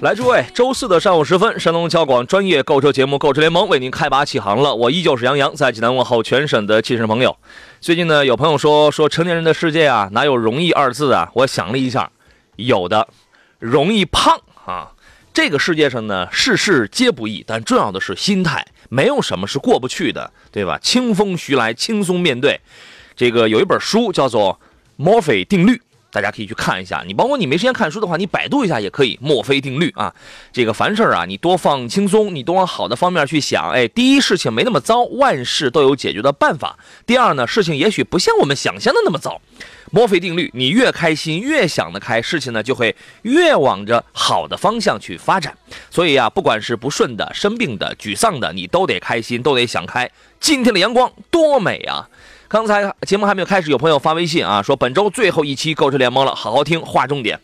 来，诸位，周四的上午时分，山东交广专业购车节目《购车联盟》为您开拔启航了。我依旧是杨洋，在济南问候全省的汽车朋友。最近呢，有朋友说说成年人的世界啊，哪有容易二字啊？我想了一下，有的，容易胖啊。这个世界上呢，事事皆不易，但重要的是心态，没有什么是过不去的，对吧？清风徐来，轻松面对。这个有一本书叫做《墨菲定律》。大家可以去看一下，你包括你没时间看书的话，你百度一下也可以。墨菲定律啊，这个凡事啊，你多放轻松，你多往好的方面去想。哎，第一，事情没那么糟，万事都有解决的办法。第二呢，事情也许不像我们想象的那么糟。墨菲定律，你越开心，越想得开，事情呢就会越往着好的方向去发展。所以啊，不管是不顺的、生病的、沮丧的，你都得开心，都得想开。今天的阳光多美啊！刚才节目还没有开始，有朋友发微信啊，说本周最后一期购车联盟了，好好听，划重点。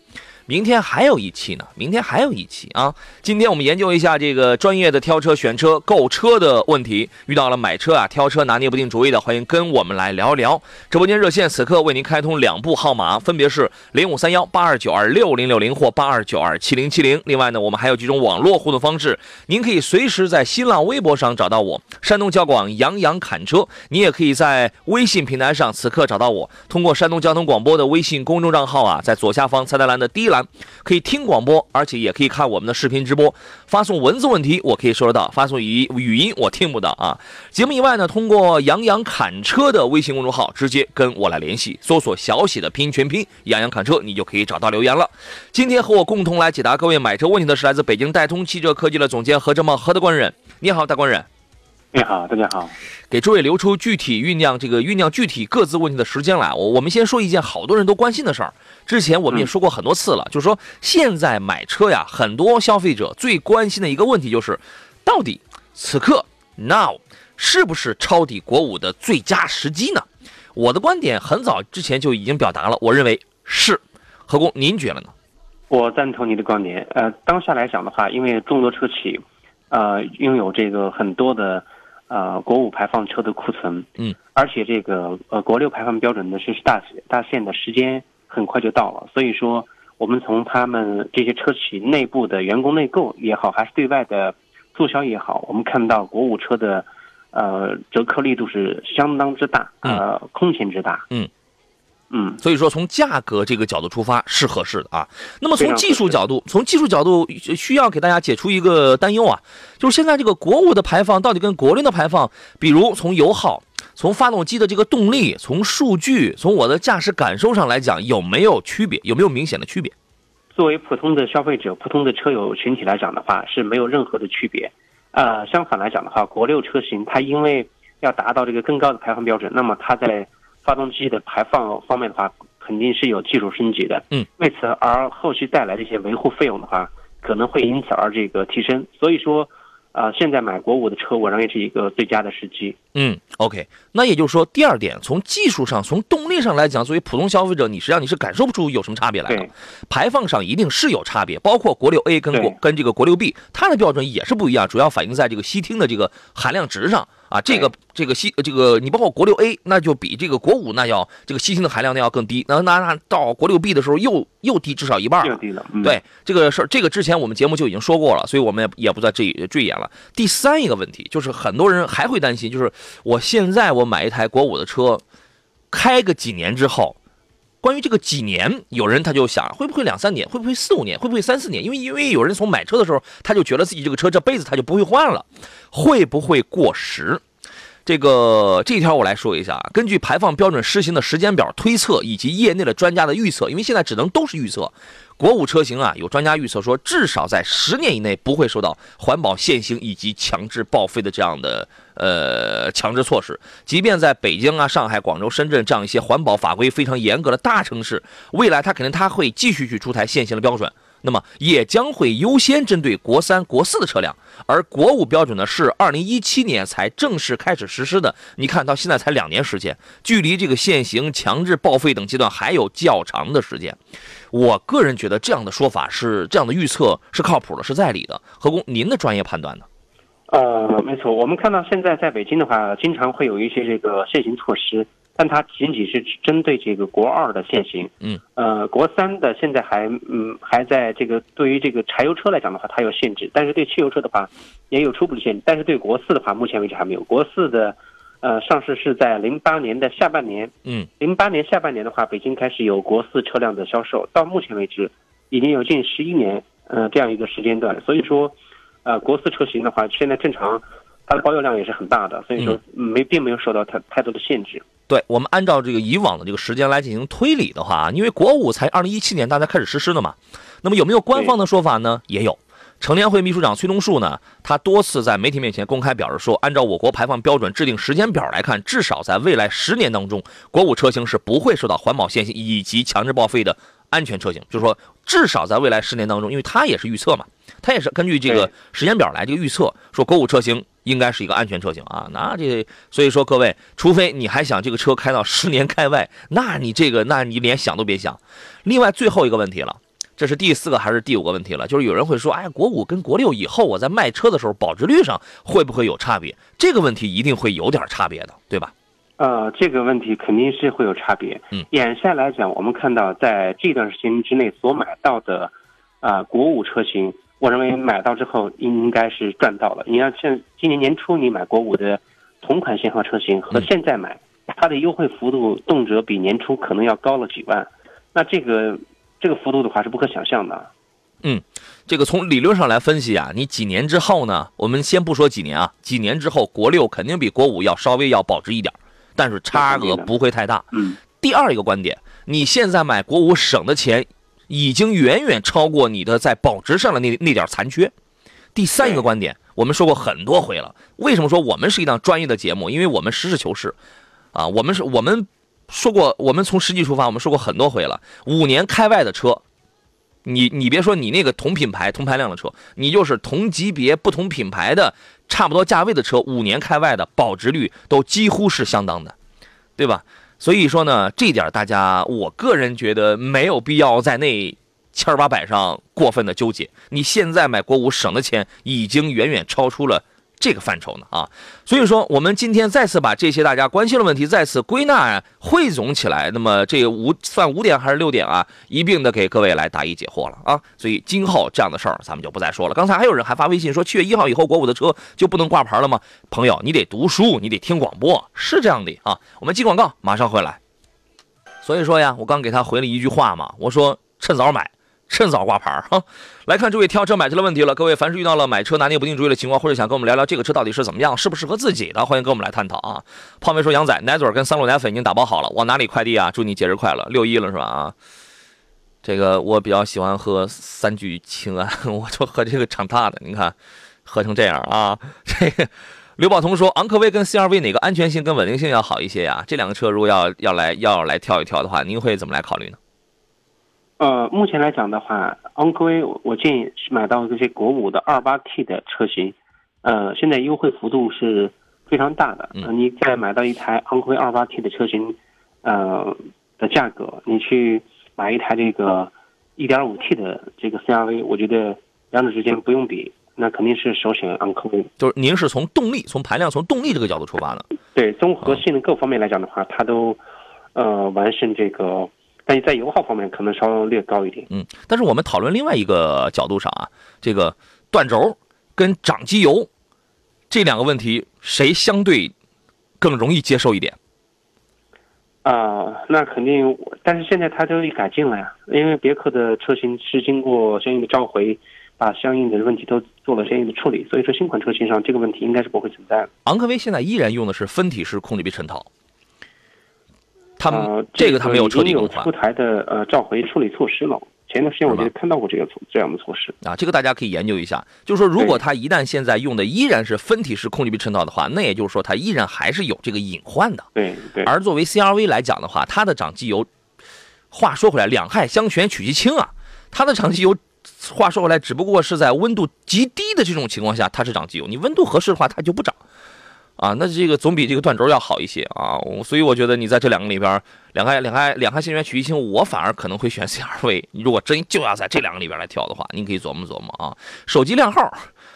明天还有一期呢，明天还有一期啊！今天我们研究一下这个专业的挑车、选车、购车的问题。遇到了买车啊、挑车拿捏不定主意的，欢迎跟我们来聊一聊。直播间热线此刻为您开通两部号码，分别是零五三幺八二九二六零六零或八二九二七零七零。另外呢，我们还有几种网络互动方式，您可以随时在新浪微博上找到我，山东交广杨洋侃车。你也可以在微信平台上此刻找到我，通过山东交通广播的微信公众账号啊，在左下方菜单栏的第一栏。可以听广播，而且也可以看我们的视频直播。发送文字问题，我可以收得到；发送语语音，我听不到啊。节目以外呢，通过杨洋侃车的微信公众号直接跟我来联系，搜索小写的拼音全拼杨洋侃车，你就可以找到留言了。今天和我共同来解答各位买车问题的是来自北京戴通汽车科技的总监何正茂何大官人。你好，大官人。你好，大家好。给诸位留出具体酝酿这个酝酿具体各自问题的时间来。我我们先说一件好多人都关心的事儿。之前我们也说过很多次了，就是说现在买车呀，很多消费者最关心的一个问题就是，到底此刻 now 是不是抄底国五的最佳时机呢？我的观点很早之前就已经表达了，我认为是。何工，您觉得呢？我赞同你的观点。呃，当下来讲的话，因为众多车企，呃，拥有这个很多的。呃，国五排放车的库存，嗯，而且这个呃国六排放标准的实施大大限的时间很快就到了，所以说我们从他们这些车企内部的员工内购也好，还是对外的促销也好，我们看到国五车的呃折扣力度是相当之大，呃空前之大，嗯。嗯，所以说从价格这个角度出发是合适的啊。那么从技术角度，从技术角度需要给大家解除一个担忧啊，就是现在这个国五的排放到底跟国六的排放，比如从油耗、从发动机的这个动力、从数据、从我的驾驶感受上来讲，有没有区别？有没有明显的区别？作为普通的消费者、普通的车友群体来讲的话，是没有任何的区别。呃，相反来讲的话，国六车型它因为要达到这个更高的排放标准，那么它在发动机的排放方面的话，肯定是有技术升级的。嗯，为此而后续带来的一些维护费用的话，可能会因此而这个提升。所以说，呃，现在买国五的车，我认为是一个最佳的时机。嗯，OK，那也就是说，第二点，从技术上、从动力上来讲，作为普通消费者，你实际上你是感受不出有什么差别来的。排放上一定是有差别，包括国六 A 跟国跟这个国六 B，它的标准也是不一样，主要反映在这个烯烃的这个含量值上。啊，这个这个西这个你包括国六 A，那就比这个国五那要这个烯烃的含量那要更低。那那那到国六 B 的时候又又低至少一半了。低了。对这个事儿，这个之前我们节目就已经说过了，所以我们也也不再赘赘言了。第三一个问题就是很多人还会担心，就是我现在我买一台国五的车，开个几年之后。关于这个几年，有人他就想会不会两三年，会不会四五年，会不会三四年？因为因为有人从买车的时候，他就觉得自己这个车这辈子他就不会换了，会不会过时？这个这一条我来说一下啊，根据排放标准施行的时间表推测，以及业内的专家的预测，因为现在只能都是预测。国五车型啊，有专家预测说，至少在十年以内不会受到环保限行以及强制报废的这样的呃强制措施。即便在北京啊、上海、广州、深圳这样一些环保法规非常严格的大城市，未来它肯定它会继续去出台限行的标准。那么也将会优先针对国三、国四的车辆，而国五标准呢是二零一七年才正式开始实施的。你看到现在才两年时间，距离这个限行、强制报废等阶段还有较长的时间。我个人觉得这样的说法是这样的预测是靠谱的，是在理的。何工，您的专业判断呢？呃，没错，我们看到现在在北京的话，经常会有一些这个限行措施，但它仅仅是针对这个国二的限行。嗯。呃，国三的现在还嗯还在这个对于这个柴油车来讲的话，它有限制，但是对汽油车的话也有初步的限制，但是对国四的话，目前为止还没有。国四的。呃，上市是在零八年的下半年。嗯，零八年下半年的话，北京开始有国四车辆的销售，到目前为止，已经有近十一年，呃，这样一个时间段。所以说，呃，国四车型的话，现在正常，它的保有量也是很大的，所以说没并没有受到太太多的限制。对我们按照这个以往的这个时间来进行推理的话，因为国五才二零一七年大家开始实施的嘛，那么有没有官方的说法呢？也有。成联会秘书长崔东树呢，他多次在媒体面前公开表示说，按照我国排放标准制定时间表来看，至少在未来十年当中，国五车型是不会受到环保限行以及强制报废的安全车型。就是说，至少在未来十年当中，因为他也是预测嘛，他也是根据这个时间表来这个预测，说国五车型应该是一个安全车型啊。那这所以说各位，除非你还想这个车开到十年开外，那你这个那你连想都别想。另外最后一个问题了。这是第四个还是第五个问题了？就是有人会说，哎，国五跟国六以后我在卖车的时候保值率上会不会有差别？这个问题一定会有点差别的，对吧？呃，这个问题肯定是会有差别。嗯，眼下来讲，我们看到在这段时间之内所买到的，啊，国五车型，我认为买到之后应该是赚到了。你要像今年年初你买国五的同款型号车型和现在买，它的优惠幅度动辄比年初可能要高了几万，那这个。这个幅度的话是不可想象的，嗯，这个从理论上来分析啊，你几年之后呢？我们先不说几年啊，几年之后国六肯定比国五要稍微要保值一点，但是差额不会太大。嗯，第二一个观点，你现在买国五省的钱已经远远超过你的在保值上的那那点残缺。第三一个观点，我们说过很多回了，为什么说我们是一档专业的节目？因为我们实事求是，啊，我们是我们。说过，我们从实际出发，我们说过很多回了。五年开外的车，你你别说你那个同品牌、同排量的车，你就是同级别、不同品牌的差不多价位的车，五年开外的保值率都几乎是相当的，对吧？所以说呢，这点大家，我个人觉得没有必要在那千八百上过分的纠结。你现在买国五省的钱已经远远超出了。这个范畴呢啊，所以说我们今天再次把这些大家关心的问题再次归纳汇总起来，那么这五算五点还是六点啊，一并的给各位来答疑解惑了啊。所以今后这样的事儿咱们就不再说了。刚才还有人还发微信说七月一号以后国五的车就不能挂牌了吗？朋友，你得读书，你得听广播，是这样的啊。我们进广告，马上回来。所以说呀，我刚给他回了一句话嘛，我说趁早买。趁早挂牌哈，来看这位挑车买车的问题了。各位，凡是遇到了买车拿捏不定主意的情况，或者想跟我们聊聊这个车到底是怎么样，适不适合自己的，欢迎跟我们来探讨啊。泡妹说：“杨仔，奶嘴跟三鹿奶粉已经打包好了，往哪里快递啊？祝你节日快乐，六一了是吧？啊，这个我比较喜欢喝三聚氰胺，我就喝这个长大的。你看，喝成这样啊。这个刘宝彤说：昂科威跟 CRV 哪个安全性跟稳定性要好一些呀？这两个车如果要要来要来挑一挑的话，您会怎么来考虑呢？”呃，目前来讲的话，昂科威我建议是买到这些国五的二八 T 的车型，呃，现在优惠幅度是非常大的。嗯，你再买到一台昂科威二八 T 的车型，呃的价格，你去买一台这个一点五 T 的这个 CRV，我觉得两者之间不用比，那肯定是首选昂科威。就是您是从动力、从排量、从动力这个角度出发的。对，综合性能各方面来讲的话，它都呃完胜这个。但是在油耗方面可能稍微略高一点。嗯，但是我们讨论另外一个角度上啊，这个断轴跟涨机油这两个问题，谁相对更容易接受一点？啊，那肯定，但是现在它都改进了呀，因为别克的车型是经过相应的召回，把相应的问题都做了相应的处理，所以说新款车型上这个问题应该是不会存在的。昂科威现在依然用的是分体式空气臂衬套，他们、呃，这个他没有彻底更换出台的呃召回处理措施了。前段时间我就看到过这个措这样的措施。啊，这个大家可以研究一下。就是说，如果它一旦现在用的依然是分体式空气比衬套的话，那也就是说它依然还是有这个隐患的。对对，而作为 CRV 来讲的话，它的长机油，话说回来，两害相权取其轻啊，它的长机油，话说回来，只不过是在温度极低的这种情况下，它是长机油。你温度合适的话，它就不长。啊，那这个总比这个断轴要好一些啊，所以我觉得你在这两个里边，两害两害两害相权取一轻，我反而可能会选 CRV。你如果真就要在这两个里边来挑的话，您可以琢磨琢磨啊。手机靓号，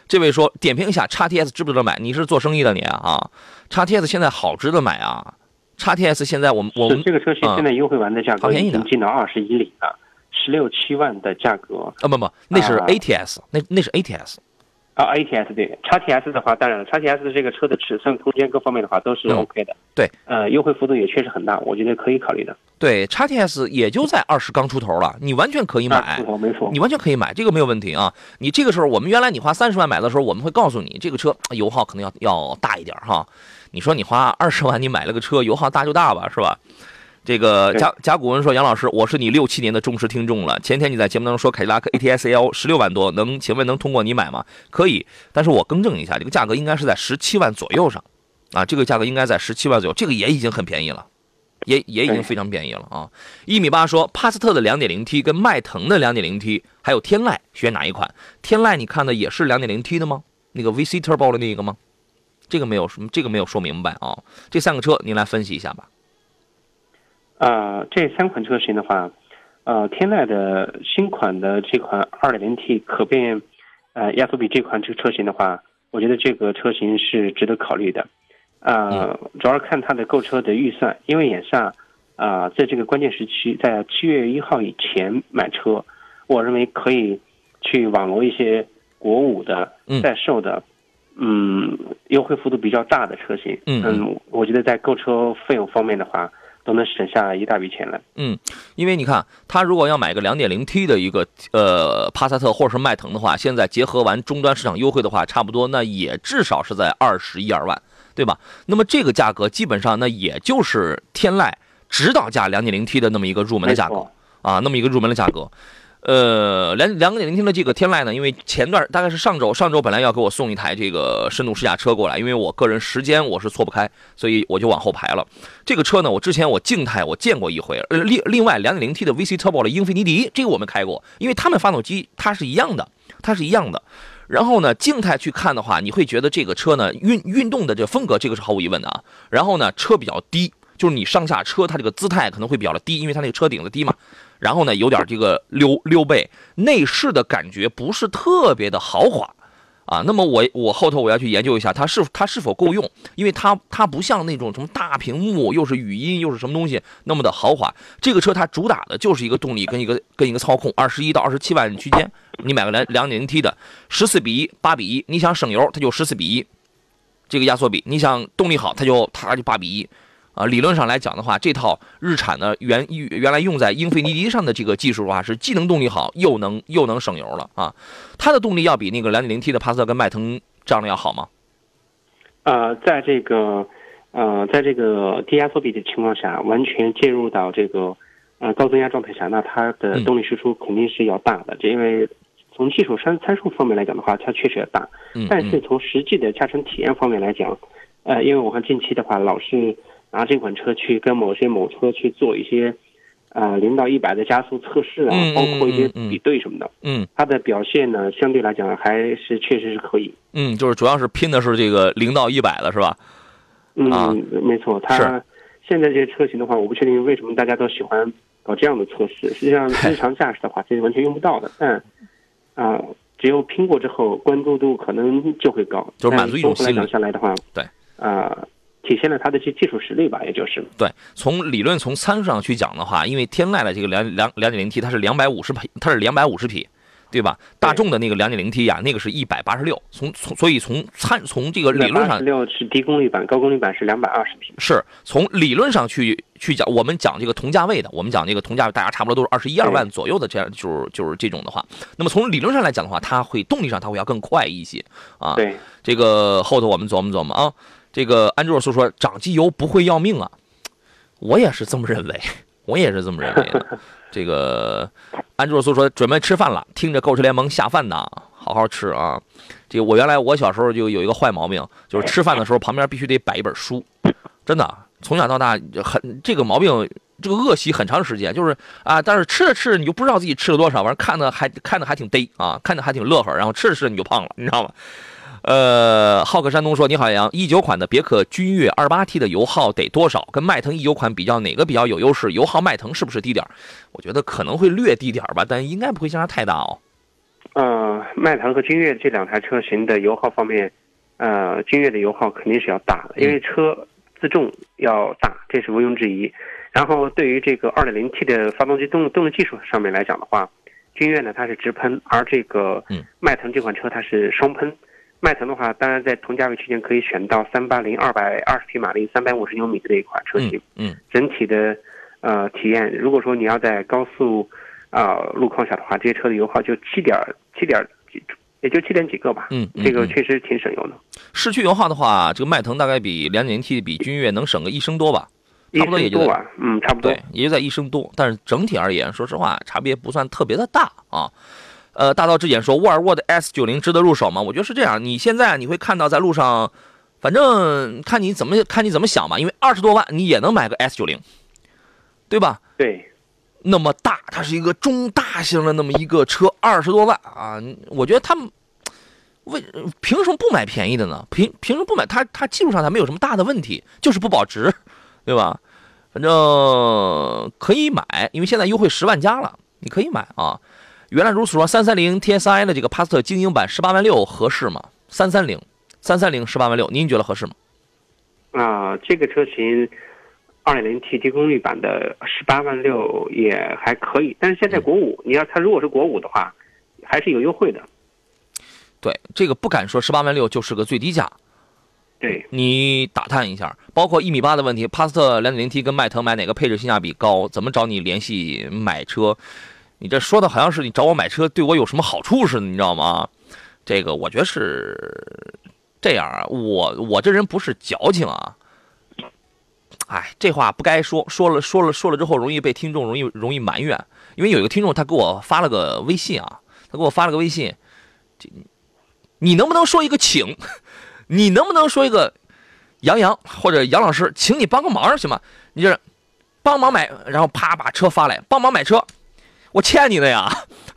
这位说点评一下叉 TS 值不值得买？你是做生意的你啊？叉 TS 现在好值得买啊？叉 TS 现在我们我们这个车型现在优惠完的价格好便宜的已经进到二十一里了，十六七万的价格啊不不，那是啊 ATS，、那那是 ATS。啊，ATS 对，叉 TS 的话，当然了，叉 TS 的这个车的尺寸、空间各方面的话都是嗯 OK 的。对，呃，优惠幅度也确实很大，我觉得可以考虑的。对，叉 TS 也就在二十刚出头了，你完全可以买啊出。头没错你。完全可以买，这个没有问题啊。你这个时候，我们原来你花三十万买的时候，我们会告诉你这个车油耗可能要要大一点哈。你说你花二十万你买了个车，油耗大就大吧，是吧？这个对甲甲骨文说，杨老师，我是你六七年的忠实听众了。前天你在节目当中说凯迪拉克 ATS L 十六万多，能请问能通过你买吗？可以，但是我更正一下，这个价格应该是在十七万左右上，啊，这个价格应该在十七万左右，这个也已经很便宜了。也也已经非常便宜了啊！一米八说，帕萨特的 2.0T 跟迈腾的 2.0T，还有天籁，选哪一款？天籁你看的也是 2.0T 的吗？那个 VC Turbo 的那个吗？这个没有什么，这个没有说明白啊。这三个车您来分析一下吧。呃，这三款车型的话，呃，天籁的新款的这款 2.0T 可变呃压缩比这款这个车型的话，我觉得这个车型是值得考虑的。呃，主要是看它的购车的预算，因为眼下啊、在这个关键时期，在七月一号以前买车，我认为可以去网罗一些国五的嗯在售的，嗯，优惠幅度比较大的车型。嗯嗯，我觉得在购车费用方面的话，都能省下一大笔钱来。嗯，因为你看，他如果要买个 2.0T 的一个呃帕萨特或者是迈腾的话，现在结合完终端市场优惠的话，差不多那也至少是在二十一二万，对吧？那么这个价格基本上那也就是天籁指导价 2.0T 的那么一个入门的价格啊，那么一个入门的价格。呃，两两点零 T 的这个天籁呢，因为前段大概是上周，上周本来要给我送一台这个深度试驾车过来，因为我个人时间我是错不开，所以我就往后排了。这个车呢，我之前我静态我见过一回，呃，另另外两点零 T 的 VC Turbo 的英菲尼迪，这个我们开过，因为他们发动机它是一样的，它是一样的。然后呢，静态去看的话，你会觉得这个车呢运运动的这个风格，这个是毫无疑问的啊。然后呢，车比较低，就是你上下车它这个姿态可能会比较的低，因为它那个车顶子低嘛。然后呢，有点这个溜溜背，内饰的感觉不是特别的豪华。啊，那么我我后头我要去研究一下它是它是否够用，因为它它不像那种什么大屏幕又是语音又是什么东西那么的豪华。这个车它主打的就是一个动力跟一个跟一个操控，二十一到二十七万区间，你买个两两点零 T 的，十四比一八比一，你想省油它就十四比一，这个压缩比，你想动力好它就它就八比一。啊，理论上来讲的话，这套日产的原原来用在英菲尼迪上的这个技术的话，是既能动力好，又能又能省油了啊。它的动力要比那个 2.0T 的帕萨特跟迈腾这样的要好吗？呃，在这个呃，在这个低压缩比的情况下，完全介入到这个呃高增压状态下，那它的嗯动力输出肯定是要大的。这因为从技术参参数方面来讲的话，它确实要大，嗯，但是嗯从实际的驾乘体验方面来讲，呃，因为我看近期的话，老是拿这款车去跟某些某车去做一些呃零到一百的加速测试啊，包括一些比对什么的，嗯它的表现呢，相对来讲还是确实是可以。嗯，就是主要是拼的是这个零到一百的是吧？嗯，啊没错，它是现在这些车型的话，我不确定为什么大家都喜欢搞这样的测试。实际上，日常驾驶的话，这是完全用不到的。但啊、只有拼过之后，关注度可能就会高，就是满足一种心理讲下来的话，对，啊、体现了它的这技术实力吧，也就是。对，从理论从参数上去讲的话，因为天籁的这个两两两点零 T 它是两百五十匹，它是两百五十匹，对吧？大众的那个两点零 T 呀，那个是一百八十六，从从所以从参从这个理论上，六是低功率版，高功率版是两百二十匹。是从理论上去去讲，我们讲这个同价位的，我们讲这个同价位，大家差不多都是二十一二万左右的这样，就是就是这种的话，那么从理论上来讲的话，它会动力上它会要更快一些啊。对，这个后头我们琢磨琢磨啊。这个安卓说说长机油不会要命啊，我也是这么认为，我也是这么认为的。这个安卓说说准备吃饭了，听着购车联盟下饭呢，好好吃啊。这个我原来我小时候就有一个坏毛病，就是吃饭的时候旁边必须得摆一本书，真的从小到大很这个毛病，这个恶习很长时间，就是啊，但是吃着吃着你就不知道自己吃了多少，反正看的还看的还挺嘚啊，看着还挺乐呵，然后吃着吃着你就胖了，你知道吗？呃，浩克山东说：“你好，杨，一九款的别克君越二八 T 的油耗得多少？跟迈腾一九款比较，哪个比较有优势？油耗迈腾是不是低点我觉得可能会略低点吧，但应该不会相差太大哦。呃，迈腾和君越这两台车型的油耗方面，呃，君越的油耗肯定是要大的，因为车自重要大，这是毋庸置疑。然后对于这个二点零 T 的发动机动动力技术上面来讲的话，君越呢它是直喷，而这个迈腾这款车它是双喷。”迈腾的话，当然在同价位区间可以选到三八零二百二十匹马力、三百五十牛米的这一款车型。嗯，整体的呃体验，如果说你要在高速啊路况下的话，这些车的油耗就七点七点几，也就七点几个吧。嗯，这个确实挺省油的。市区油耗的话，这个迈腾大概比两点零 T 比君越能省个一升多吧？差不多也就在嗯，差不多，对，也就在一升多。但是整体而言，说实话，差别不算特别的大啊。呃，大道至简说，沃尔沃的 S 九零值得入手吗？我觉得是这样。你现在你会看到在路上，反正看你怎么看你怎么想吧。因为二十多万你也能买个 S 九零，对吧？对，那么大，它是一个中大型的那么一个车，二十多万啊！我觉得他们为凭什么不买便宜的呢？凭凭什么不买？它它技术上它没有什么大的问题，就是不保值，对吧？反正可以买，因为现在优惠十万加了，你可以买啊。原来如此说，三三零 TSI 的这个帕萨特精英版十八万六合适吗？三三零，三三零十八万六，您觉得合适吗？啊，这个车型二点零 T 低功率版的十八万六也还可以，但是现在国五，你要它如果是国五的话，还是有优惠的。对，这个不敢说十八万六就是个最低价。对你打探一下，包括一米八的问题，帕萨特两点零 T 跟迈腾买哪个配置性价比高？怎么找你联系买车？你这说的好像是你找我买车对我有什么好处似的，你知道吗？这个我觉得是这样啊，我我这人不是矫情啊。哎，这话不该说，说了说了说了之后容易被听众容易容易埋怨。因为有一个听众他给我发了个微信啊，他给我发了个微信，这你能不能说一个请？你能不能说一个杨洋或者杨老师，请你帮个忙行吗？你就是帮忙买，然后啪把车发来，帮忙买车。我欠你的呀，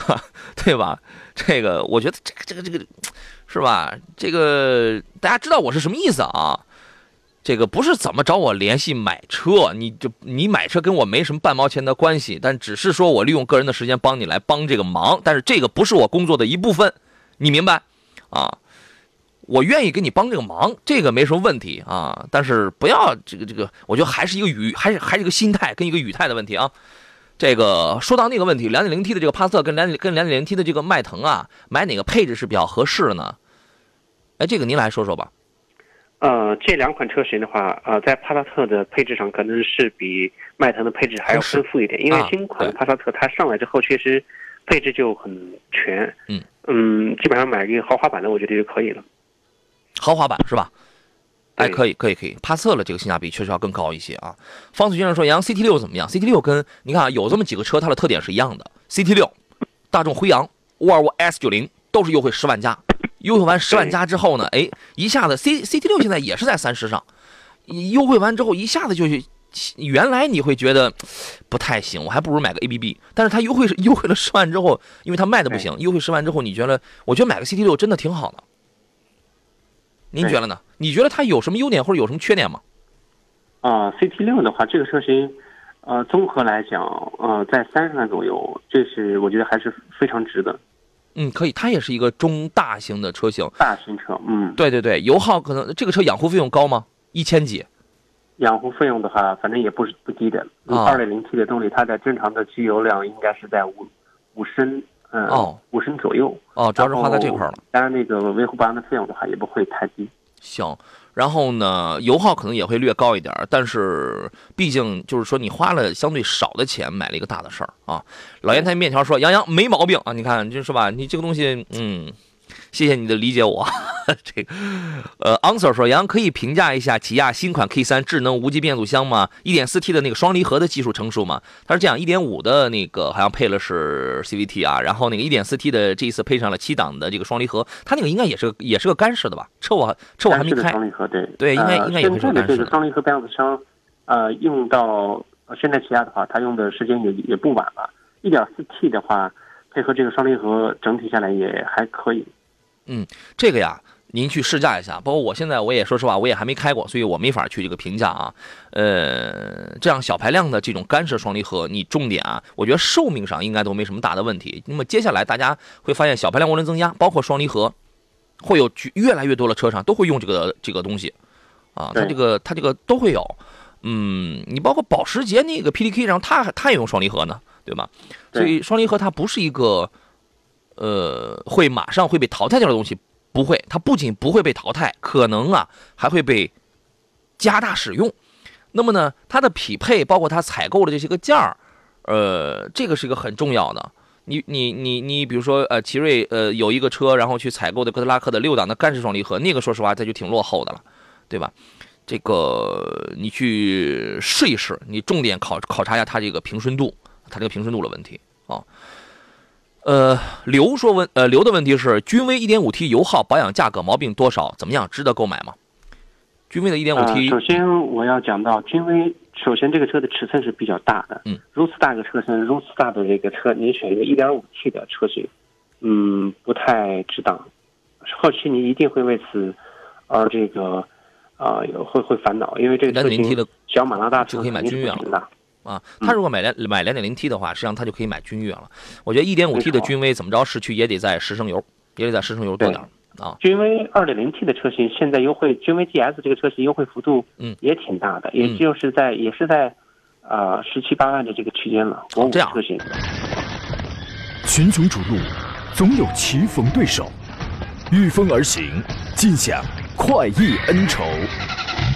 对吧？这个我觉得这个这个这个，是吧？这个大家知道我是什么意思啊？这个不是怎么找我联系买车，你就你买车跟我没什么半毛钱的关系，但只是说我利用个人的时间帮你来帮这个忙，但是这个不是我工作的一部分，你明白？啊，我愿意给你帮这个忙，这个没什么问题啊。但是不要这个这个，我觉得还是一个语，还是还是一个心态跟一个语态的问题啊。这个说到那个问题，两点零 T 的这个帕萨特跟两跟两点零 T 的这个迈腾啊，买哪个配置是比较合适的呢？哎，这个您来说说吧。呃，这两款车型的话，呃，在帕萨特的配置上可能是比迈腾的配置还要丰富一点，因为新款帕萨特它上来之后确实配置就很全。嗯嗯，基本上买一个豪华版的，我觉得就可以了。豪华版是吧？哎，可以，可以，可以。帕萨特这个性价比确实要更高一些啊。方子先生说：“杨 CT 六怎么样？CT 六跟你看啊，有这么几个车，它的特点是一样的。CT 六、大众辉昂、沃尔沃 S 九零都是优惠十万加，优惠完十万加之后呢，哎，一下子 C CT 六现在也是在三十上，优惠完之后一下子就去原来你会觉得不太行，我还不如买个 ABB。但是它优惠是优惠了十万之后，因为它卖的不行，优惠十万之后，你觉得？我觉得买个 CT 六真的挺好的。您觉得呢？你觉得它有什么优点或者有什么缺点吗？啊，CT 六的话，这个车型，呃，综合来讲，呃，在三十万左右，这是我觉得还是非常值的。嗯，可以，它也是一个中大型的车型。大型车，嗯，对对对，油耗可能这个车养护费用高吗？一千几。养护费用的话，反正也不是不低的。二点零 T 的动力，它的正常的机油量应该是在五五升嗯，哦，五升左右。哦，主要是花在这块儿了。当然，那个维护保养的费用的话也不会太低。行，然后呢，油耗可能也会略高一点，但是毕竟就是说你花了相对少的钱买了一个大的事儿啊。老烟台面条说：“杨洋没毛病啊，你看就是吧，你这个东西，嗯。”谢谢你的理解，我 这个呃，answer 说杨可以评价一下起亚新款 K3 智能无级变速箱吗一点四 T 的那个双离合的技术成熟吗？他是这样一点五的那个好像配了是 CVT 啊，然后那个一点四 T 的这一次配上了七档的这个双离合，它那个应该也是也是个干式的吧？车我车我还没开。双离合对对，应该应该也是干式。这个双离合变速箱，呃，用到现在起亚的话，它用的时间也也不晚了。一点四 T 的话，配合这个双离合，整体下来也还可以。嗯，这个呀，您去试驾一下。包括我现在，我也说实话，我也还没开过，所以我没法去这个评价啊。呃，这样小排量的这种干式双离合，你重点啊，我觉得寿命上应该都没什么大的问题。那么接下来大家会发现，小排量涡轮增压，包括双离合，会有越来越多的车上都会用这个这个东西啊。它这个它这个都会有。嗯，你包括保时捷那个 PDK 上，它它也用双离合呢，对吧？所以双离合它不是一个。呃，会马上会被淘汰掉的东西不会，它不仅不会被淘汰，可能啊还会被加大使用。那么呢，它的匹配包括它采购的这些个件儿，呃，这个是一个很重要的。你你你你，比如说呃，奇瑞呃有一个车，然后去采购的哥特拉克的六档的干式双离合，那个说实话它就挺落后的了，对吧？这个你去试一试，你重点考考察一下它这个平顺度，它这个平顺度的问题啊。呃，刘说问，呃，刘的问题是，君威 1.5T 油耗保养价格毛病多少？怎么样？值得购买吗？君威的 1.5T，首先我要讲到君威，首先这个车的尺寸是比较大的，嗯，如此大个车身，如此大的这个车，你选一个 1.5T 的车型，嗯，不太值当，后期你一定会为此而这个啊，会会烦恼，因为这个车型小马拉大就可以买君越了。啊，他如果买两买两点零 T 的话，实际上他就可以买君越了。我觉得一点五 T 的君威怎么着市区也得在十升油，也得在十升油多点啊。君威二点零 T 的车型现在优惠，君威 GS 这个车型优惠幅度嗯也挺大的，也就是在也是在呃十七八万的这个区间了。这样车型。群雄逐鹿，总有棋逢对手，御风而行，尽享快意恩仇。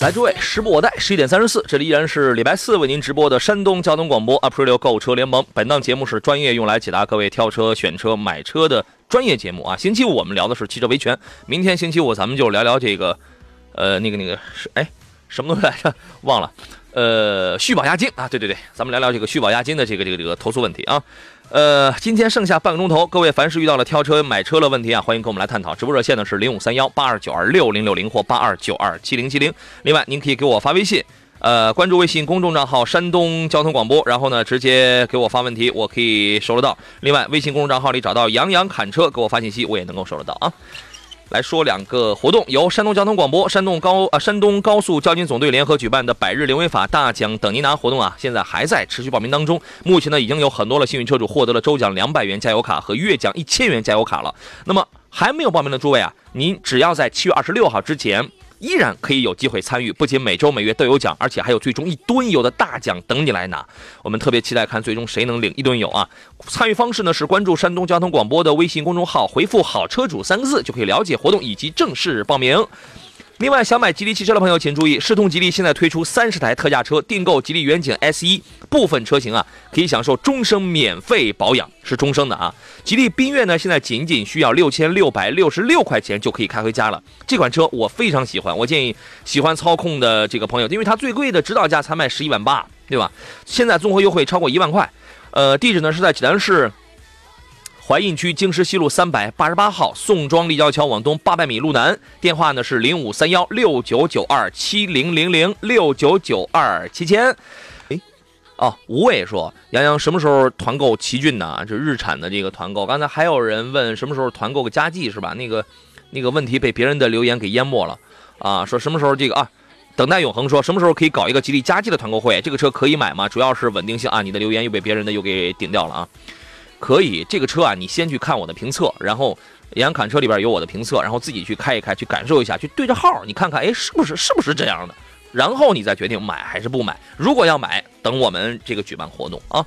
来，诸位，时不我待，十一点三十四，这里依然是礼拜四为您直播的山东交通广播 April 购车联盟。本档节目是专业用来解答各位挑车、选车、买车的专业节目啊。星期五我们聊的是汽车维权，明天星期五咱们就聊聊这个，呃，那个那个是哎，什么东西来着？忘了，呃，续保押金啊，对对对，咱们聊聊这个续保押金的这个这个这个投诉问题啊。呃，今天剩下半个钟头，各位凡是遇到了挑车、买车的问题啊，欢迎跟我们来探讨。直播热线呢是零五三幺八二九二六零六零或八二九二七零七零。另外，您可以给我发微信，呃，关注微信公众账号“山东交通广播”，然后呢，直接给我发问题，我可以收得到。另外，微信公众账号里找到“杨洋侃车”，给我发信息，我也能够收得到啊。来说两个活动，由山东交通广播、山东高啊山东高速交警总队联合举办的百日零违法大奖等您拿活动啊，现在还在持续报名当中。目前呢，已经有很多的幸运车主获得了周奖两百元加油卡和月奖一千元加油卡了。那么还没有报名的诸位啊，您只要在七月二十六号之前。依然可以有机会参与，不仅每周每月都有奖，而且还有最终一吨油的大奖等你来拿。我们特别期待看最终谁能领一吨油啊！参与方式呢是关注山东交通广播的微信公众号，回复“好车主”三个字就可以了解活动以及正式报名。另外，想买吉利汽车的朋友请注意，世通吉利现在推出三十台特价车，订购吉利远景 S 一部分车型啊，可以享受终生免费保养，是终生的啊。吉利缤越呢，现在仅仅需要六千六百六十六块钱就可以开回家了。这款车我非常喜欢，我建议喜欢操控的这个朋友，因为它最贵的指导价才卖十一万八，对吧？现在综合优惠超过一万块。呃，地址呢是在济南市。淮印区京师西路三百八十八号宋庄立交桥往东八百米路南，电话呢是零五三幺六九九二七零零零六九九二七千。哎，哦，吴伟说，杨洋什么时候团购奇骏呢？这日产的这个团购。刚才还有人问什么时候团购个佳绩是吧？那个那个问题被别人的留言给淹没了。啊，说什么时候这个啊？等待永恒说什么时候可以搞一个吉利嘉际的团购会？这个车可以买吗？主要是稳定性啊。你的留言又被别人的又给顶掉了啊。可以，这个车啊，你先去看我的评测，然后杨侃车里边有我的评测，然后自己去开一开，去感受一下，去对着号，你看看，哎，是不是是不是这样的？然后你再决定买还是不买。如果要买，等我们这个举办活动啊。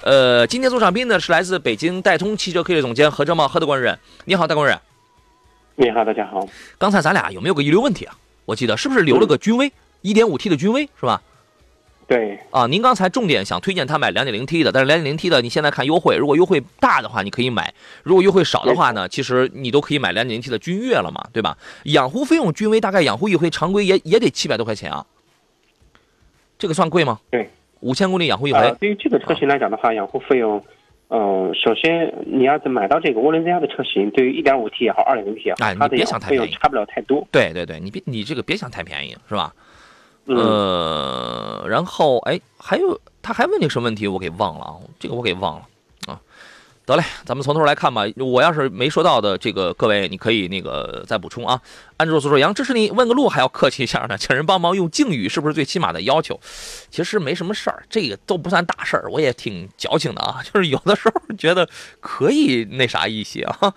呃，今天做场宾呢是来自北京戴通汽车科技总监何正茂何德官人。你好，大官人。你好，大家好。刚才咱俩有没有个遗留问题啊？我记得是不是留了个君威，一点五 T 的君威是吧？对。啊，您刚才重点想推荐他买两点零 T 的，但是两点零 T 的你现在看优惠，如果优惠大的话你可以买，如果优惠少的话呢，其实你都可以买两点零 T 的君越了嘛，对吧？养护费用君威大概养护一回常规也也得七百多块钱啊，这个算贵吗？对，五千公里养护一回。对于这个车型来讲的话，养护费用。嗯，首先你要是买到这个涡轮增压的车型，对于一点五 T 也好，二点零 T 也好，它的费用差不了太多。对对对，你别你这个别想太便宜，是吧？呃，然后哎，还有他还问你什么问题，我给忘了啊，这个我给忘了啊。得嘞，咱们从头来看吧。我要是没说到的，这个各位你可以那个再补充啊。安卓所说：“杨支持你问个路还要客气一下呢，请人帮忙用敬语是不是最起码的要求？其实没什么事儿，这个都不算大事儿。我也挺矫情的啊，就是有的时候觉得可以那啥一些啊。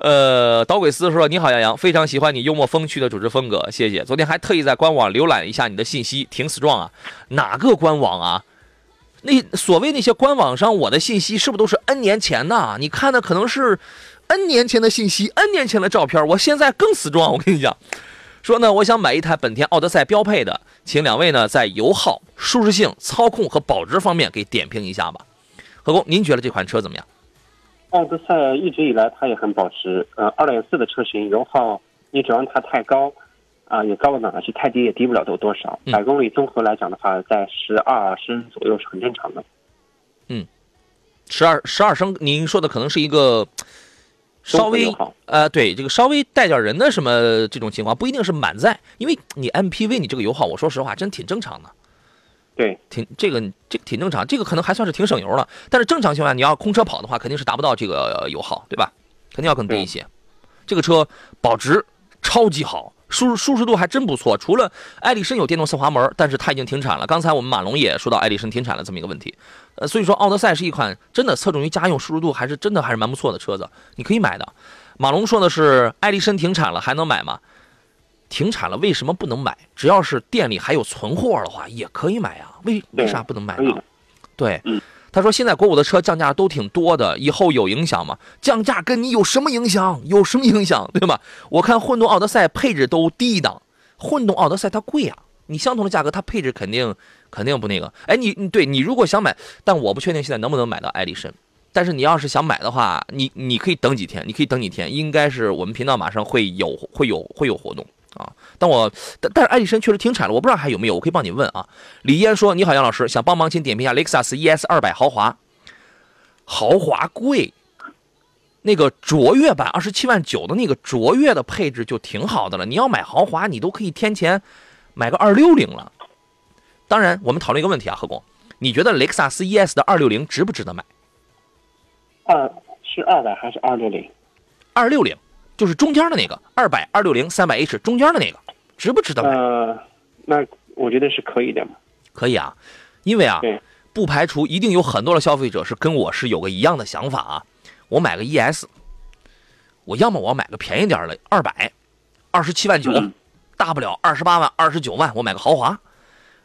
呃，导轨司说：你好，杨洋，非常喜欢你幽默风趣的主持风格，谢谢。昨天还特意在官网浏览一下你的信息，挺 strong 啊。哪个官网啊？”那所谓那些官网上我的信息是不是都是 N 年前的？你看的可能是 N 年前的信息，N 年前的照片。我现在更死状，我跟你讲，说呢，我想买一台本田奥德赛标配的，请两位呢在油耗、舒适性、操控和保值方面给点评一下吧。何工，您觉得这款车怎么样？奥德赛一直以来它也很保值，呃，二点四的车型油耗你指望它太高。啊，也高不了哪去，太低也低不了多多少。百公里综合来讲的话，在十二升左右是很正常的。嗯，十二十二升，您说的可能是一个稍微呃，对这个稍微带点人的什么这种情况，不一定是满载，因为你 MPV 你这个油耗，我说实话真挺正常的。对，挺这个这个挺正常，这个可能还算是挺省油了。但是正常情况下，你要空车跑的话，肯定是达不到这个油耗，对吧？肯定要更低一些。这个车保值超级好。舒舒适度还真不错，除了艾力绅有电动侧滑门，但是它已经停产了。刚才我们马龙也说到艾力绅停产了这么一个问题，呃，所以说奥德赛是一款真的侧重于家用，舒适度还是真的还是蛮不错的车子，你可以买的。马龙说的是艾力绅停产了还能买吗？停产了为什么不能买？只要是店里还有存货的话也可以买啊，为为啥不能买呢？对。他说：“现在国五的车降价都挺多的，以后有影响吗？降价跟你有什么影响？有什么影响，对吧？我看混动奥德赛配置都低一档，混动奥德赛它贵啊，你相同的价格，它配置肯定肯定不那个。哎，你你对你如果想买，但我不确定现在能不能买到艾力绅。但是你要是想买的话，你你可以等几天，你可以等几天，应该是我们频道马上会有会有会有活动。”啊，但我但但是爱迪生确实停产了，我不知道还有没有，我可以帮你问啊。李嫣说：“你好，杨老师，想帮忙，请点评一下雷克萨斯 ES 二百豪华，豪华贵，那个卓越版二十七万九的那个卓越的配置就挺好的了。你要买豪华，你都可以添钱买个二六零了。当然，我们讨论一个问题啊，何工，你觉得雷克萨斯 ES 的二六零值不值得买？二是二百还是二六零？二六零。”就是中间的那个二百二六零三百 H 中间的那个，值不值得买？呃，那我觉得是可以的。可以啊，因为啊，不排除一定有很多的消费者是跟我是有个一样的想法啊。我买个 ES，我要么我买个便宜点的二百，二十七万九，大不了二十八万、二十九万，我买个豪华。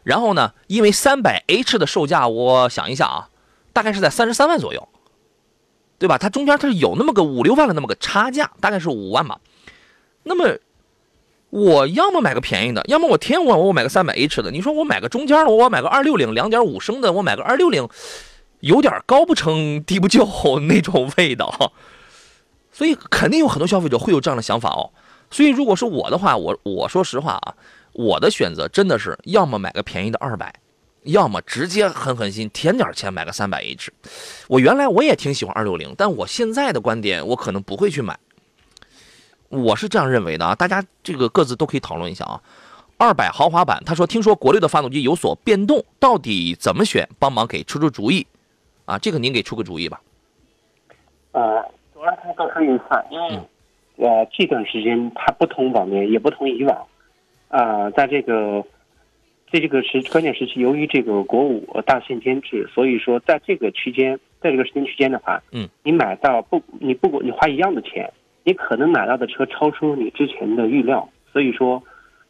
然后呢，因为三百 H 的售价，我想一下啊，大概是在三十三万左右。对吧？它中间它是有那么个五六万的那么个差价，大概是五万吧。那么我要么买个便宜的，要么我天我我买个三百 H 的。你说我买个中间的，我买个二六零两点五升的，我买个二六零，有点高不成低不就那种味道。所以肯定有很多消费者会有这样的想法哦。所以如果是我的话，我我说实话啊，我的选择真的是要么买个便宜的二百。要么直接狠狠心添点钱买个三百 H，我原来我也挺喜欢二六零，但我现在的观点我可能不会去买。我是这样认为的啊，大家这个各自都可以讨论一下啊。二百豪华版，他说听说国六的发动机有所变动，到底怎么选？帮忙给出出主意啊，这个您给出个主意吧。呃，主要都可以算，因为呃这段时间它不同往年，也不同以往。啊，在这个在这个时关键时期，由于这个国五大限监制，所以说在这个区间，在这个时间区间的话，嗯，你买到不，你不管你花一样的钱，你可能买到的车超出你之前的预料，所以说，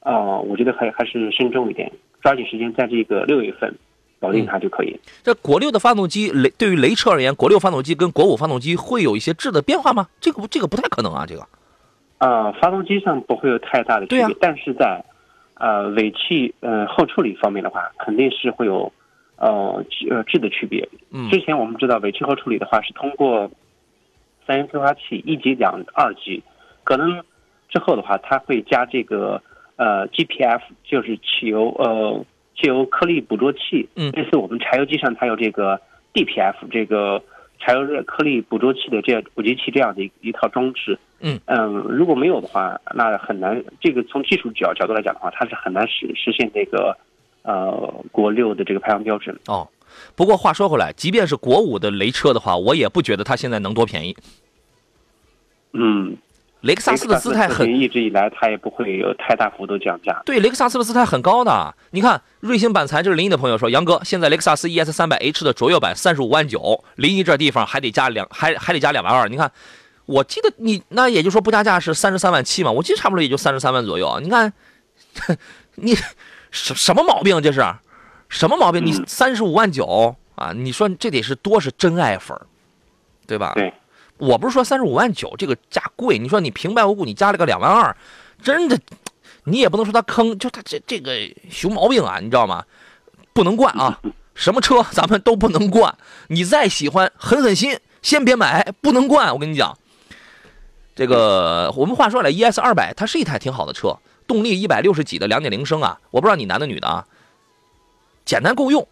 呃，我觉得还还是慎重一点，抓紧时间在这个六月份搞定它就可以。这国六的发动机雷对于雷车而言，国六发动机跟国五发动机会有一些质的变化吗？这个不这个不太可能啊，这个。呃，发动机上不会有太大的区别，啊但是在呃尾气呃后处理方面的话，肯定是会有呃呃质的区别。嗯之前我们知道尾气后处理的话是通过三元催化器一级、两二级，可能之后的话它会加这个呃 GPF，就是汽油呃汽油颗粒捕捉器，嗯类似我们柴油机上它有这个 DPF 这个柴油热颗粒捕捉器的这样捕集器这样的一一套装置。嗯嗯如果没有的话，那很难。这个从技术角角度来讲的话，它是很难实实现这个呃国六的这个排放标准。哦，不过话说回来，即便是国五的雷车的话，我也不觉得它现在能多便宜。嗯，雷克萨斯的姿态很一直以来它也不会有太大幅度降价。对，雷克萨斯的姿态很高的。你看，瑞星板材，就是临沂的朋友说，杨哥，现在雷克萨斯 ES 三百 H 的卓越版三十五万九，临沂这地方还得加两，还还得加两万二。你看，我记得你那也就说不加价是三十三万七嘛，我记得差不多也就三十三万左右。你看，你什什么毛病这是？什么毛病？你嗯三十五万九啊？你说这得是多是真爱粉儿，对吧？对。我不是说三十五万九这个价贵，你说你平白无故你加了个两万二，真的，你也不能说他坑，就他这这个熊毛病啊，你知道吗？不能惯啊，什么车咱们都不能惯。你再喜欢狠狠心，先别买，不能惯。我跟你讲，这个我们话说来，ES 二百它是一台挺好的车，动力一百六十几的两点零升啊，我不知道你男的女的啊，简单够用。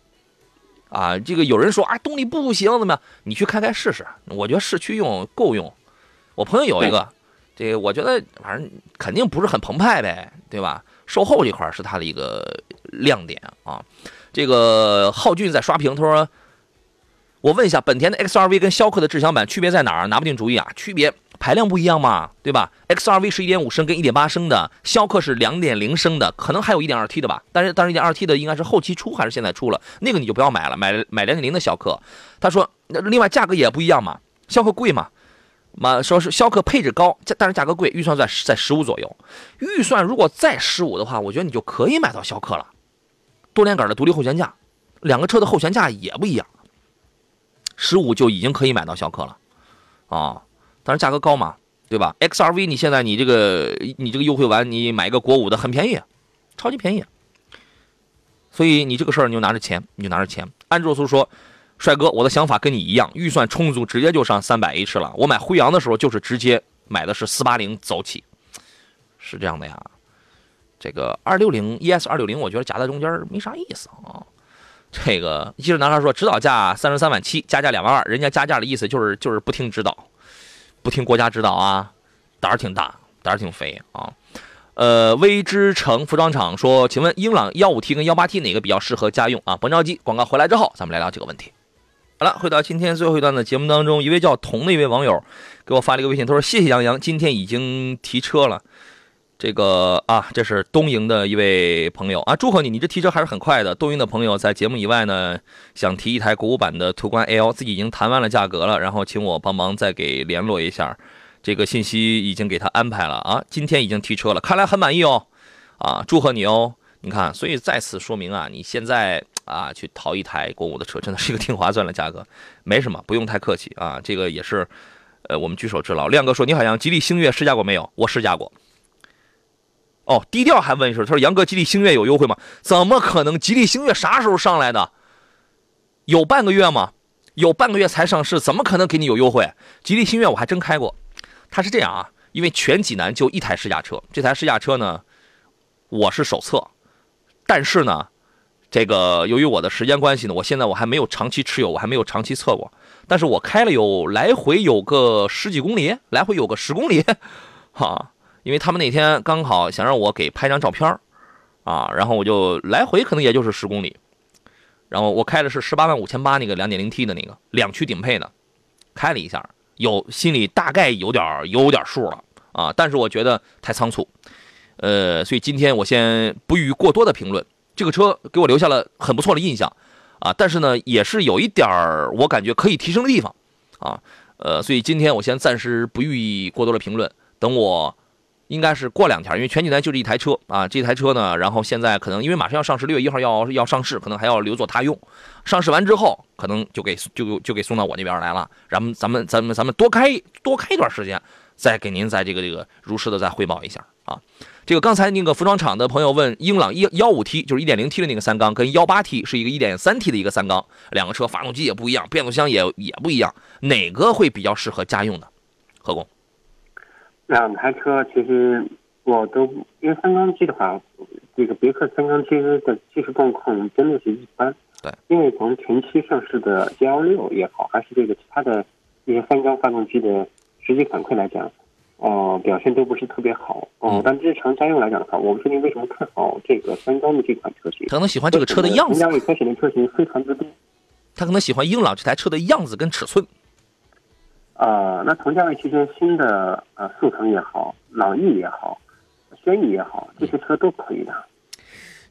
啊，这个有人说啊，动力不行，怎么样？你去开开试试。我觉得市区用够用。我朋友有一个，这个我觉得反正肯定不是很澎湃呗，对吧？售后这块是它的一个亮点啊。这个浩俊在刷屏，他说：“我问一下，本田的 XRV 跟逍客的智享版区别在哪儿？拿不定主意啊。区别排量不一样嘛，对吧？XRV 是1.5升跟1.8升的，逍客是2.0升的，可能还有 1.2T 的吧。但是但是 1.2T 的应该是后期出还是现在出了？那个你就不要买了，买买2.0的逍客。他说，另外价格也不一样嘛，逍客贵嘛。”嘛，说是逍客配置高，但是价格贵，预算在在十五左右。预算如果再十五的话，我觉得你就可以买到逍客了。多连杆的独立后悬架，两个车的后悬架也不一样。十五就已经可以买到逍客了，啊，但是价格高嘛，对吧？XRV 你现在你这个你这个优惠完，你买一个国五的很便宜，超级便宜。所以你这个事儿你就拿着钱，你就拿着钱。安卓苏说。帅哥，我的想法跟你一样，预算充足，直接就上三百 H 了。我买辉昂的时候就是直接买的是四八零走起，是这样的呀。这个二六零 ES 二六零，我觉得夹在中间没啥意思啊。这个记者男孩说，指导价三十三万七，加价两万二，人家加价的意思就是就是不听指导，不听国家指导啊，胆儿挺大，胆儿挺肥啊。呃，微之城服装厂说，请问英朗幺五 T 跟幺八 T 哪个比较适合家用啊？甭着急，广告回来之后咱们来聊这个问题。好了，回到今天最后一段的节目当中，一位叫童的一位网友给我发了一个微信，他说：“谢谢杨洋，今天已经提车了。”这个啊，这是东营的一位朋友啊，祝贺你，你这提车还是很快的。东营的朋友在节目以外呢，想提一台国五版的途观 L，自己已经谈完了价格了，然后请我帮忙再给联络一下。这个信息已经给他安排了啊，今天已经提车了，看来很满意哦。啊，祝贺你哦！你看，所以再次说明啊，你现在。啊，去淘一台国五的车，真的是一个挺划算的价格，没什么，不用太客气啊。这个也是，呃，我们举手之劳。亮哥说：“你好像吉利星越试驾过没有？”我试驾过。哦，低调还问一声，他说：“杨哥，吉利星越有优惠吗？”怎么可能？吉利星越啥时候上来的？有半个月吗？有半个月才上市，怎么可能给你有优惠？吉利星越我还真开过，它是这样啊，因为全济南就一台试驾车，这台试驾车呢，我是手册，但是呢。这个由于我的时间关系呢，我现在我还没有长期持有，我还没有长期测过。但是我开了有来回有个十几公里，来回有个十公里，哈。因为他们那天刚好想让我给拍张照片啊，然后我就来回可能也就是十公里。然后我开的是十八万五千八那个两点零 T 的那个两驱顶配的，开了一下，有心里大概有点有点数了啊。但是我觉得太仓促。呃，所以今天我先不予过多的评论。这个车给我留下了很不错的印象啊，但是呢，也是有一点儿我感觉可以提升的地方啊。呃，所以今天我先暂时不予以过多的评论，等我应该是过两天，因为全聚德就这一台车啊，这台车呢，然后现在可能因为马上要上市，六月一号要要上市，可能还要留作他用。上市完之后，可能就给就就给送到我那边来了，然后咱们咱们咱们多开多开一段时间，再给您在这个这个如实的再汇报一下啊。这个刚才那个服装厂的朋友问，英朗一幺五 T 就是一点零 T 的那个三缸，跟幺八 T 是一个一点三 T 的一个三缸，两个车发动机也不一样，变速箱也也不一样，哪个会比较适合家用的？何工？两台车其实我都因为三缸机的话，这个别克三缸机的技术状况真的是一般。对，因为从前期上市的 G L 六也好，还是这个其他的一些三缸发动机的实际反馈来讲。哦，表现都不是特别好哦。但日常家用来讲的话，我不确定为什么看好这个三缸的这款车型。可能喜欢这个车的样子。同价位开始的车型非常之多。他可能喜欢英朗这台车的样子跟尺寸。啊，那同价位区间新的呃速腾也好，朗逸也好，轩逸也好，这些车都可以的。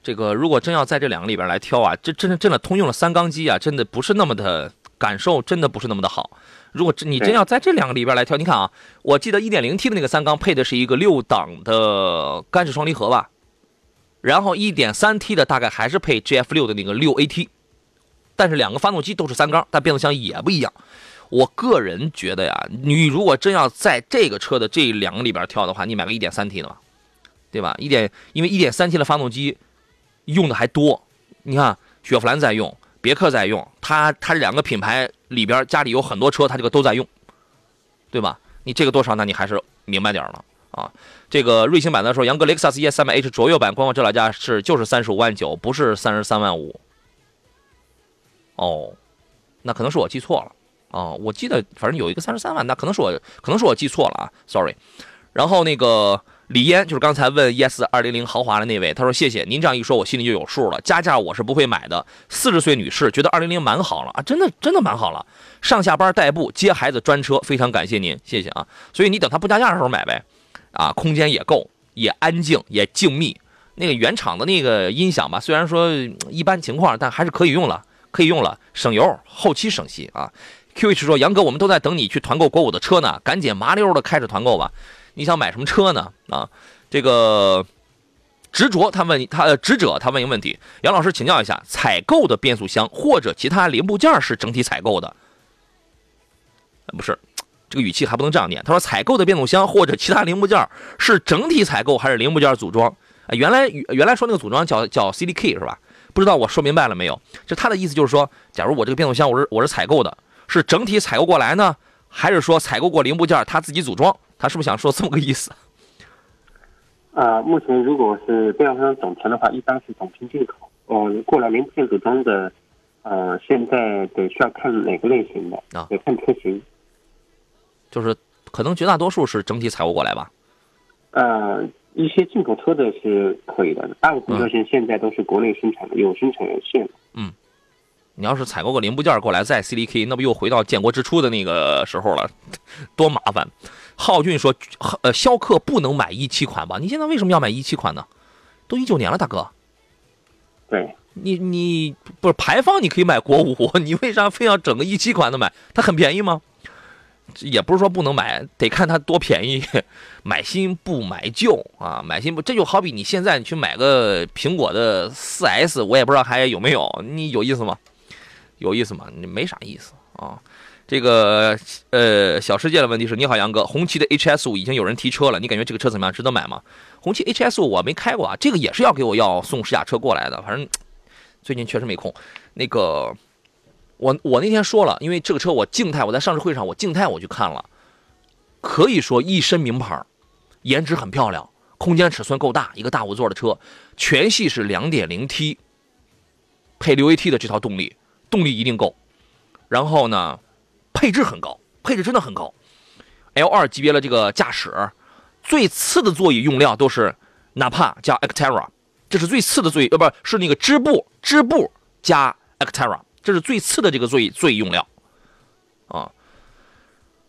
这个如果真要在这两个里边来挑啊，这真的真的通用的三缸机啊，真的不是那么的感受，真的不是那么的好。如果你真要在这两个里边来挑，你看啊，我记得 1.0T 的那个三缸配的是一个六档的干式双离合吧，然后 1.3T 的大概还是配 GF6 的那个六 AT，但是两个发动机都是三缸，但变速箱也不一样。我个人觉得呀，你如果真要在这个车的这两个里边挑的话，你买个 1.3T 的嘛，对吧？一点，因为 1.3T 的发动机用的还多，你看雪佛兰在用。别克在用，它它这两个品牌里边家里有很多车，它这个都在用，对吧？你这个多少，那你还是明白点了啊。这个瑞星版的时候，杨哥雷克萨斯 ES 三百 H 卓越版官方指导价是就是三十五万九，不是三十三万五。哦，那可能是我记错了啊，我记得反正有一个三十三万，那可能是我可能是我记错了啊，sorry。然后那个。李嫣就是刚才问 ES 二零零豪华的那位，他说：“谢谢您这样一说，我心里就有数了。加价我是不会买的。四十岁女士觉得二零零蛮好了啊，真的真的蛮好了。上下班代步、接孩子专车，非常感谢您，谢谢啊。所以你等它不加价的时候买呗，啊，空间也够，也安静，也静谧。那个原厂的那个音响吧，虽然说一般情况，但还是可以用了，可以用了，省油，后期省心啊。QH 说：杨哥，我们都在等你去团购国五的车呢，赶紧麻溜的开始团购吧。”你想买什么车呢？啊，这个执着他问他执者他问一个问题，杨老师请教一下，采购的变速箱或者其他零部件是整体采购的？不是，这个语气还不能这样念。他说采购的变速箱或者其他零部件是整体采购还是零部件组装？啊，原来原来说那个组装叫叫 CDK 是吧？不知道我说明白了没有？就他的意思就是说，假如我这个变速箱我是我是采购的，是整体采购过来呢，还是说采购过零部件他自己组装？他是不是想说这么个意思？啊，目前如果是变速箱总成的话，一般是总成进口。哦，过来零部件组装的，呃，现在得需要看哪个类型的啊？得看车型。就是可能绝大多数是整体采购过来吧。呃，一些进口车的是可以的，大部分车型现在都是国内生产的，有生产线。嗯，你要是采购个零部件过来再 CDK，那不又回到建国之初的那个时候了，多麻烦。浩俊说：“呃，逍客不能买一七款吧？你现在为什么要买一七款呢？都一九年了，大哥。对，你你不是排放，你可以买国五，你为啥非要整个一七款的买？它很便宜吗？也不是说不能买，得看它多便宜。买新不买旧啊，买新不这就好比你现在你去买个苹果的四 S，我也不知道还有没有，你有意思吗？有意思吗？你没啥意思啊。”这个呃小世界的问题是：你好，杨哥，红旗的 HS 五已经有人提车了，你感觉这个车怎么样？值得买吗？红旗 HS 五我没开过啊，这个也是要给我要送试驾车过来的，反正最近确实没空。那个我我那天说了，因为这个车我静态我在上市会上我静态我去看了，可以说一身名牌，颜值很漂亮，空间尺寸够大，一个大五座的车，全系是 2.0T 配 6AT 的这套动力，动力一定够。然后呢？配置很高，配置真的很高。L 二级别的这个驾驶，最次的座椅用料都是纳帕加 Actera，这是最次的座椅，呃，不是那个织布织布加 Actera，这是最次的这个座椅座椅用料。啊，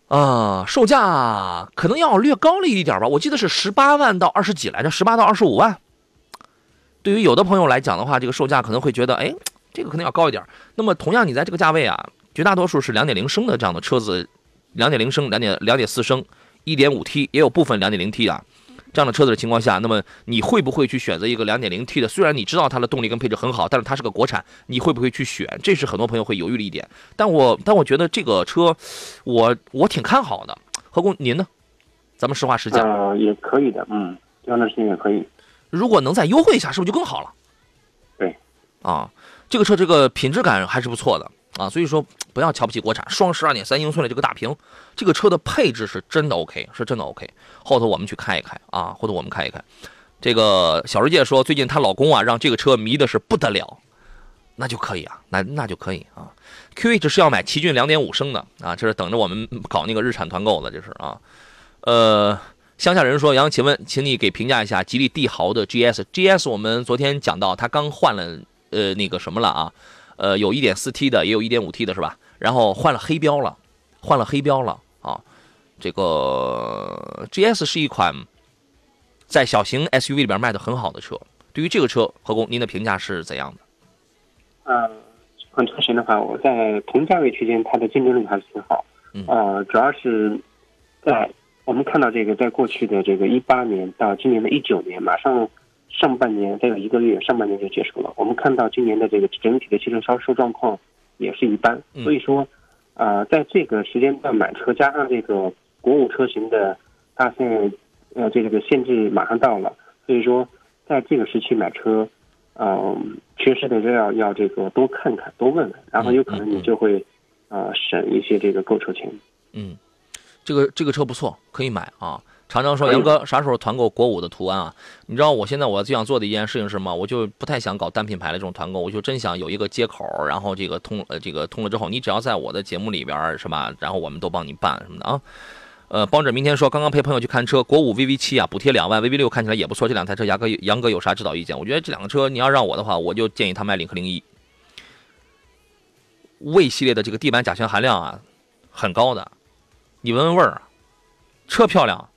啊，售价可能要略高了一点吧，我记得是十八万到二十几来着，十八到二十五万。对于有的朋友来讲的话，这个售价可能会觉得，哎，这个可能要高一点。那么同样，你在这个价位啊，绝大多数是两点零升的这样的车子，两点零升、两点两点四升、一点五 T，也有部分两点零 T 啊。这样的车子的情况下，那么你会不会去选择一个 2.0T 的？虽然你知道它的动力跟配置很好，但是它是个国产，你会不会去选？这是很多朋友会犹豫的一点。但我但我觉得这个车，我我挺看好的。何工，您呢？咱们实话实讲。呃，也可以的，嗯，这样的事情也可以。如果能再优惠一下，是不是就更好了？对，啊，这个车这个品质感还是不错的。啊，所以说不要瞧不起国产，双十二点三英寸的这个大屏，这个车的配置是真的 OK，是真的 OK。后头我们去开一开啊，后头我们开一开。这个小世界说，最近她老公啊让这个车迷的是不得了，那就可以啊，那那就可以啊。QH 是要买奇骏两点五升的啊，这是等着我们搞那个日产团购的，这是啊。呃，乡下人说，杨，请问，请你给评价一下吉利帝豪的 GS，GS 我们昨天讲到，它刚换了呃那个什么了啊？呃，有一点四 T 的，也有一点五 T 的，是吧？然后换了黑标了，换了黑标了啊！这个 GS 是一款在小型 SUV 里边卖的很好的车。对于这个车，何工，您的评价是怎样的？呃，这款车型的话，我在同价位区间，它的竞争力还是挺好。嗯。呃，主要是在我们看到这个，在过去的这个一八年到今年的一九年，马上。上半年再有一个月，上半年就结束了。我们看到今年的这个整体的汽车销售状况也是一般，所以说，呃，在这个时间段买车，加上这个国五车型的大限，呃，这个限制马上到了，所以说，在这个时期买车，嗯，确实得要要这个多看看，多问问，然后有可能你就会，呃，省一些这个购车钱。嗯，这个这个车不错，可以买啊。常常说杨哥啥时候团购国五的途安啊？你知道我现在我最想做的一件事情是什么？我就不太想搞单品牌的这种团购，我就真想有一个接口，然后这个通呃这个通了之后，你只要在我的节目里边是吧？然后我们都帮你办什么的啊？呃，帮着明天说刚刚陪朋友去看车，国五 VV 七啊，补贴两万，VV 六看起来也不错。这两台车杨哥杨哥有啥指导意见？我觉得这两个车你要让我的话，我就建议他买领克零一。魏系列的这个地板甲醛含量啊很高的，你闻闻味儿，车漂亮。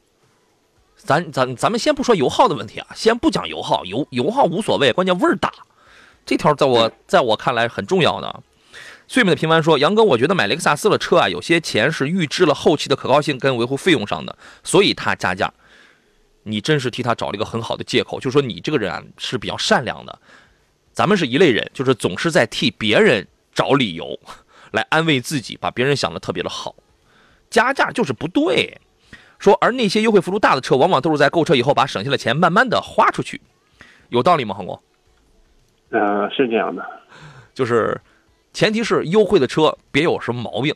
咱咱咱们先不说油耗的问题啊，先不讲油耗，油油耗无所谓，关键味儿大，这条在我在我看来很重要的。最美的平凡说，杨哥，我觉得买雷克萨斯的车啊，有些钱是预支了后期的可靠性跟维护费用上的，所以他加价。你真是替他找了一个很好的借口，就说你这个人啊是比较善良的。咱们是一类人，就是总是在替别人找理由来安慰自己，把别人想的特别的好，加价就是不对。说，而那些优惠幅度大的车，往往都是在购车以后把省下的钱慢慢的花出去，有道理吗，恒国？呃，是这样的，就是前提是优惠的车别有什么毛病，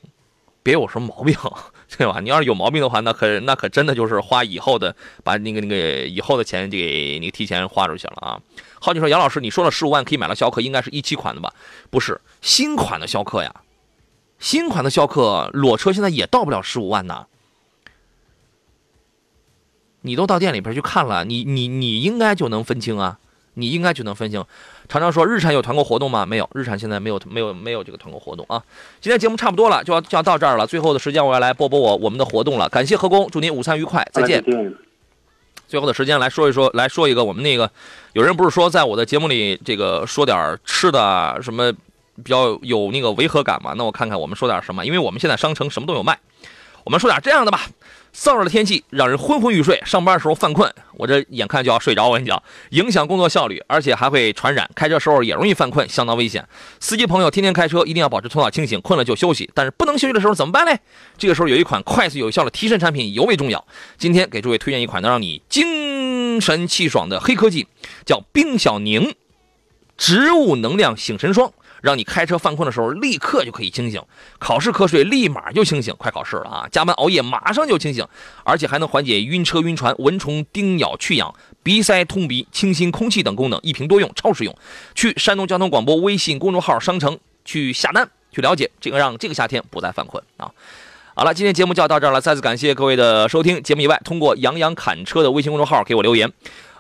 别有什么毛病，对吧？你要是有毛病的话，那可那可真的就是花以后的，把那个那个以后的钱给你提前花出去了啊。好，你说杨老师，你说了十五万可以买到逍客，应该是一七款的吧？不是，新款的逍客呀，新款的逍客裸车现在也到不了十五万呢。你都到店里边去看了，你你你应该就能分清啊，你应该就能分清。常常说日产有团购活动吗？没有，日产现在没有没有没有这个团购活动啊。今天节目差不多了，就要就要到这儿了。最后的时间我要来播播我我们的活动了。感谢何工，祝您午餐愉快，再见。最后的时间来说一说，来说一个我们那个，有人不是说在我的节目里这个说点吃的什么比较有那个违和感吗？那我看看我们说点什么，因为我们现在商城什么都有卖，我们说点这样的吧。燥热的天气让人昏昏欲睡，上班的时候犯困，我这眼看就要睡着。我跟你讲，影响工作效率，而且还会传染。开车时候也容易犯困，相当危险。司机朋友天天开车一定要保持头脑清醒，困了就休息。但是不能休息的时候怎么办呢？这个时候有一款快速有效的提神产品尤为重要。今天给诸位推荐一款能让你精神气爽的黑科技，叫冰小宁植物能量醒神霜。让你开车犯困的时候立刻就可以清醒，考试瞌睡立马就清醒，快考试了啊！加班熬夜马上就清醒，而且还能缓解晕车、晕船、蚊虫叮咬、去痒、鼻塞、通鼻、清新空气等功能，一瓶多用，超实用。去山东交通广播微信公众号商城去下单去了解这个，让这个夏天不再犯困啊！好了，今天节目就要到这儿了，再次感谢各位的收听。节目以外，通过杨洋侃车的微信公众号给我留言。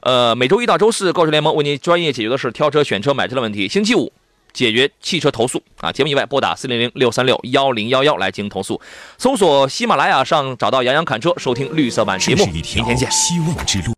呃，每周一到周四，购车联盟为您专业解决的是挑车、选车、买车的问题。星期五。解决汽车投诉啊。节目以外，拨打四零零六三六幺零幺幺来进行投诉。搜索喜马拉雅上找到杨洋侃车，收听绿色版节目。明天见。希望之路。